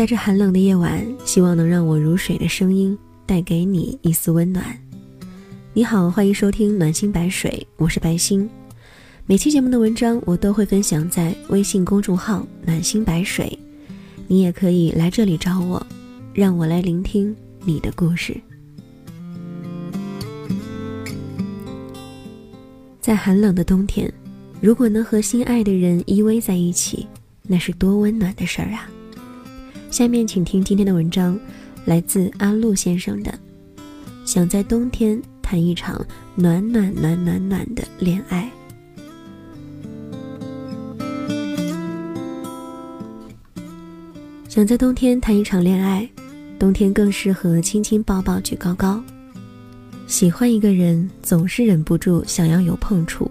在这寒冷的夜晚，希望能让我如水的声音带给你一丝温暖。你好，欢迎收听暖心白水，我是白心。每期节目的文章我都会分享在微信公众号“暖心白水”，你也可以来这里找我，让我来聆听你的故事。在寒冷的冬天，如果能和心爱的人依偎在一起，那是多温暖的事儿啊！下面请听今天的文章，来自阿路先生的《想在冬天谈一场暖暖暖暖暖的恋爱》。想在冬天谈一场恋爱，冬天更适合亲亲抱抱举高高。喜欢一个人，总是忍不住想要有碰触。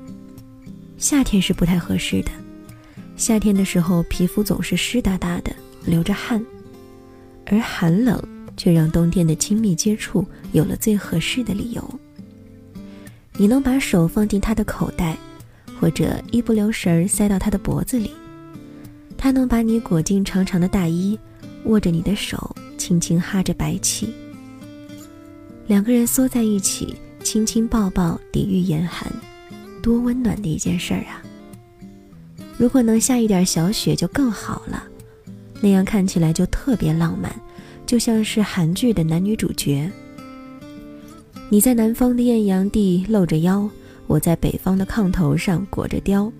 夏天是不太合适的。夏天的时候，皮肤总是湿哒哒的，流着汗，而寒冷却让冬天的亲密接触有了最合适的理由。你能把手放进他的口袋，或者一不留神儿塞到他的脖子里，他能把你裹进长长的大衣，握着你的手，轻轻哈着白气。两个人缩在一起，亲亲抱抱，抵御严寒，多温暖的一件事儿啊！如果能下一点小雪就更好了，那样看起来就特别浪漫，就像是韩剧的男女主角。你在南方的艳阳地露着腰，我在北方的炕头上裹着貂，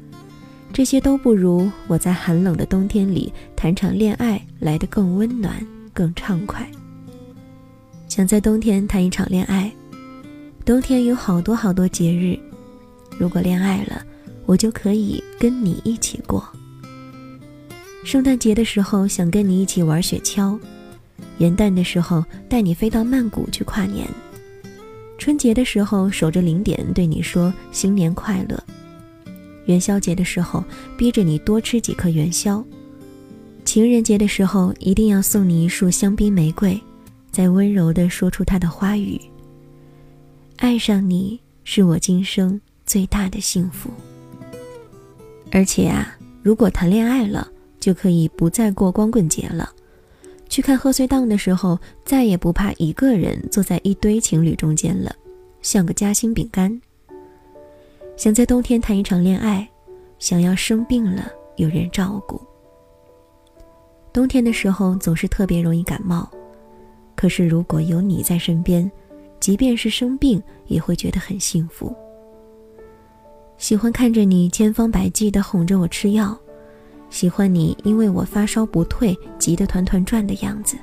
这些都不如我在寒冷的冬天里谈场恋爱来得更温暖、更畅快。想在冬天谈一场恋爱，冬天有好多好多节日，如果恋爱了。我就可以跟你一起过。圣诞节的时候想跟你一起玩雪橇，元旦的时候带你飞到曼谷去跨年，春节的时候守着零点对你说新年快乐，元宵节的时候逼着你多吃几颗元宵，情人节的时候一定要送你一束香槟玫瑰，再温柔地说出它的花语。爱上你是我今生最大的幸福。而且啊，如果谈恋爱了，就可以不再过光棍节了。去看贺岁档的时候，再也不怕一个人坐在一堆情侣中间了，像个夹心饼干。想在冬天谈一场恋爱，想要生病了有人照顾。冬天的时候总是特别容易感冒，可是如果有你在身边，即便是生病也会觉得很幸福。喜欢看着你千方百计地哄着我吃药，喜欢你因为我发烧不退急得团团转的样子，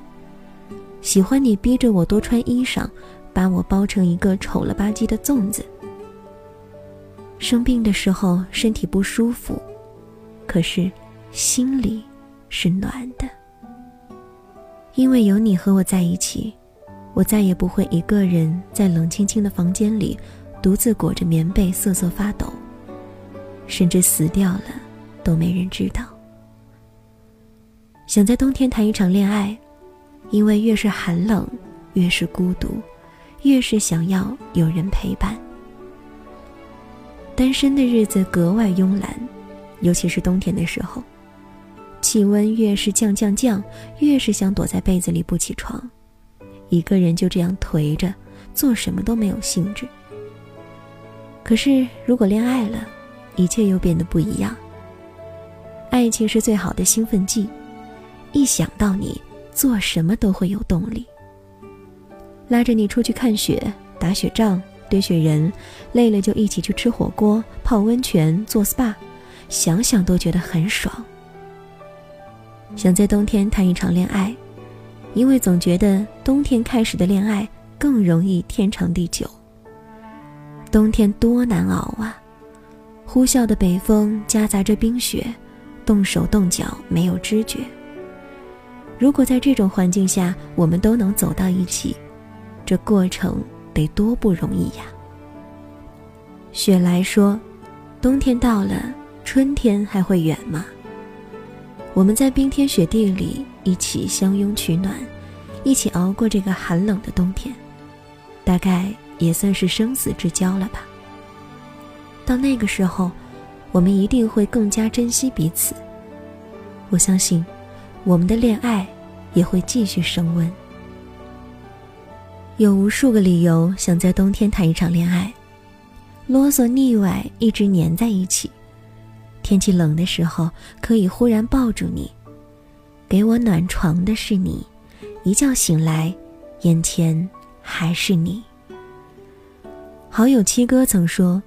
喜欢你逼着我多穿衣裳，把我包成一个丑了吧唧的粽子。生病的时候身体不舒服，可是心里是暖的，因为有你和我在一起，我再也不会一个人在冷清清的房间里独自裹着棉被瑟瑟发抖。甚至死掉了，都没人知道。想在冬天谈一场恋爱，因为越是寒冷，越是孤独，越是想要有人陪伴。单身的日子格外慵懒，尤其是冬天的时候，气温越是降降降，越是想躲在被子里不起床，一个人就这样颓着，做什么都没有兴致。可是如果恋爱了，一切又变得不一样。爱情是最好的兴奋剂，一想到你，做什么都会有动力。拉着你出去看雪、打雪仗、堆雪人，累了就一起去吃火锅、泡温泉、做 SPA，想想都觉得很爽。想在冬天谈一场恋爱，因为总觉得冬天开始的恋爱更容易天长地久。冬天多难熬啊！呼啸的北风夹杂着冰雪，动手动脚没有知觉。如果在这种环境下我们都能走到一起，这过程得多不容易呀！雪莱说：“冬天到了，春天还会远吗？”我们在冰天雪地里一起相拥取暖，一起熬过这个寒冷的冬天，大概也算是生死之交了吧。到那个时候，我们一定会更加珍惜彼此。我相信，我们的恋爱也会继续升温。有无数个理由想在冬天谈一场恋爱，啰嗦腻歪，一直黏在一起。天气冷的时候，可以忽然抱住你，给我暖床的是你，一觉醒来，眼前还是你。好友七哥曾说：“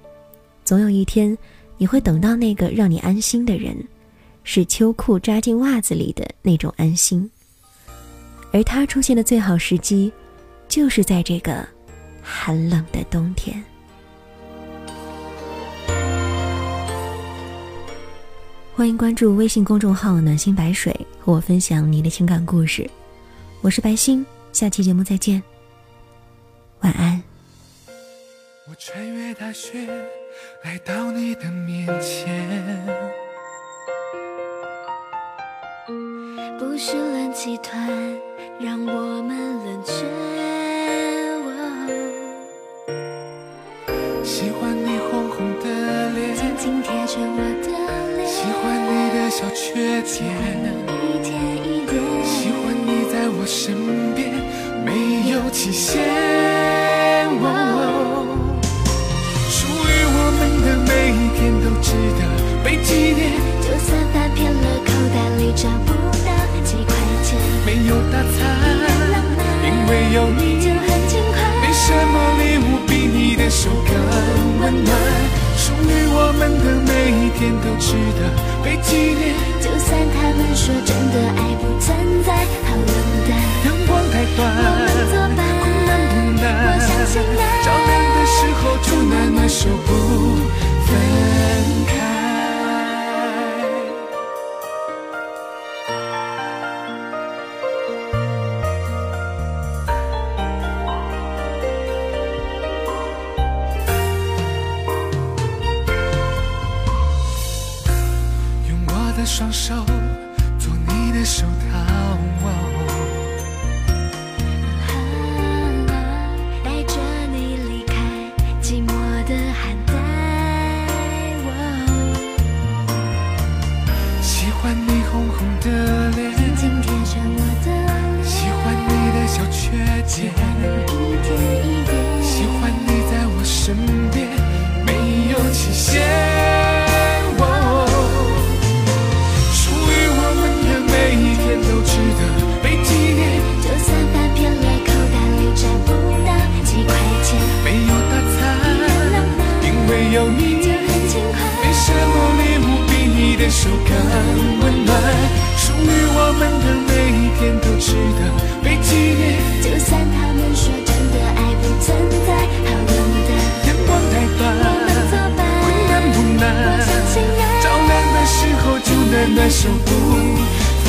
总有一天，你会等到那个让你安心的人，是秋裤扎进袜子里的那种安心。而他出现的最好时机。”就是在这个寒冷的冬天。欢迎关注微信公众号“暖心白水”，和我分享你的情感故事。我是白心，下期节目再见，晚安。我穿越大雪来到你的面前，是冷气团让我们冷却。喜欢你红红的脸，紧紧贴着我的脸。喜欢你的小缺点，喜欢你在我身边，没有期限。属于我们的每一天都值得被纪念，就算翻遍了口袋里找不餐，因为有你就很轻快。没什么礼物比你的手更温暖，属于我们的每一天都值得。被纪念，就算他们说真的爱不存在，好冷淡。阳光太短，我们作伴，困难不难。我相信爱，着凉的时候就暖暖手不手更温暖，属于我们的每一天都值得被纪念。就算他们说真的爱不存在，好冷淡。阳光太短，我们作伴，困难不难。我相信爱，照亮的时候就暖暖手不分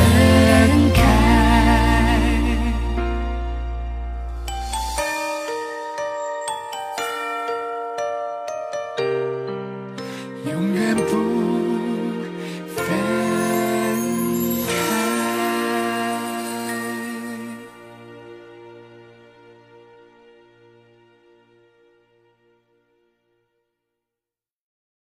Barangkali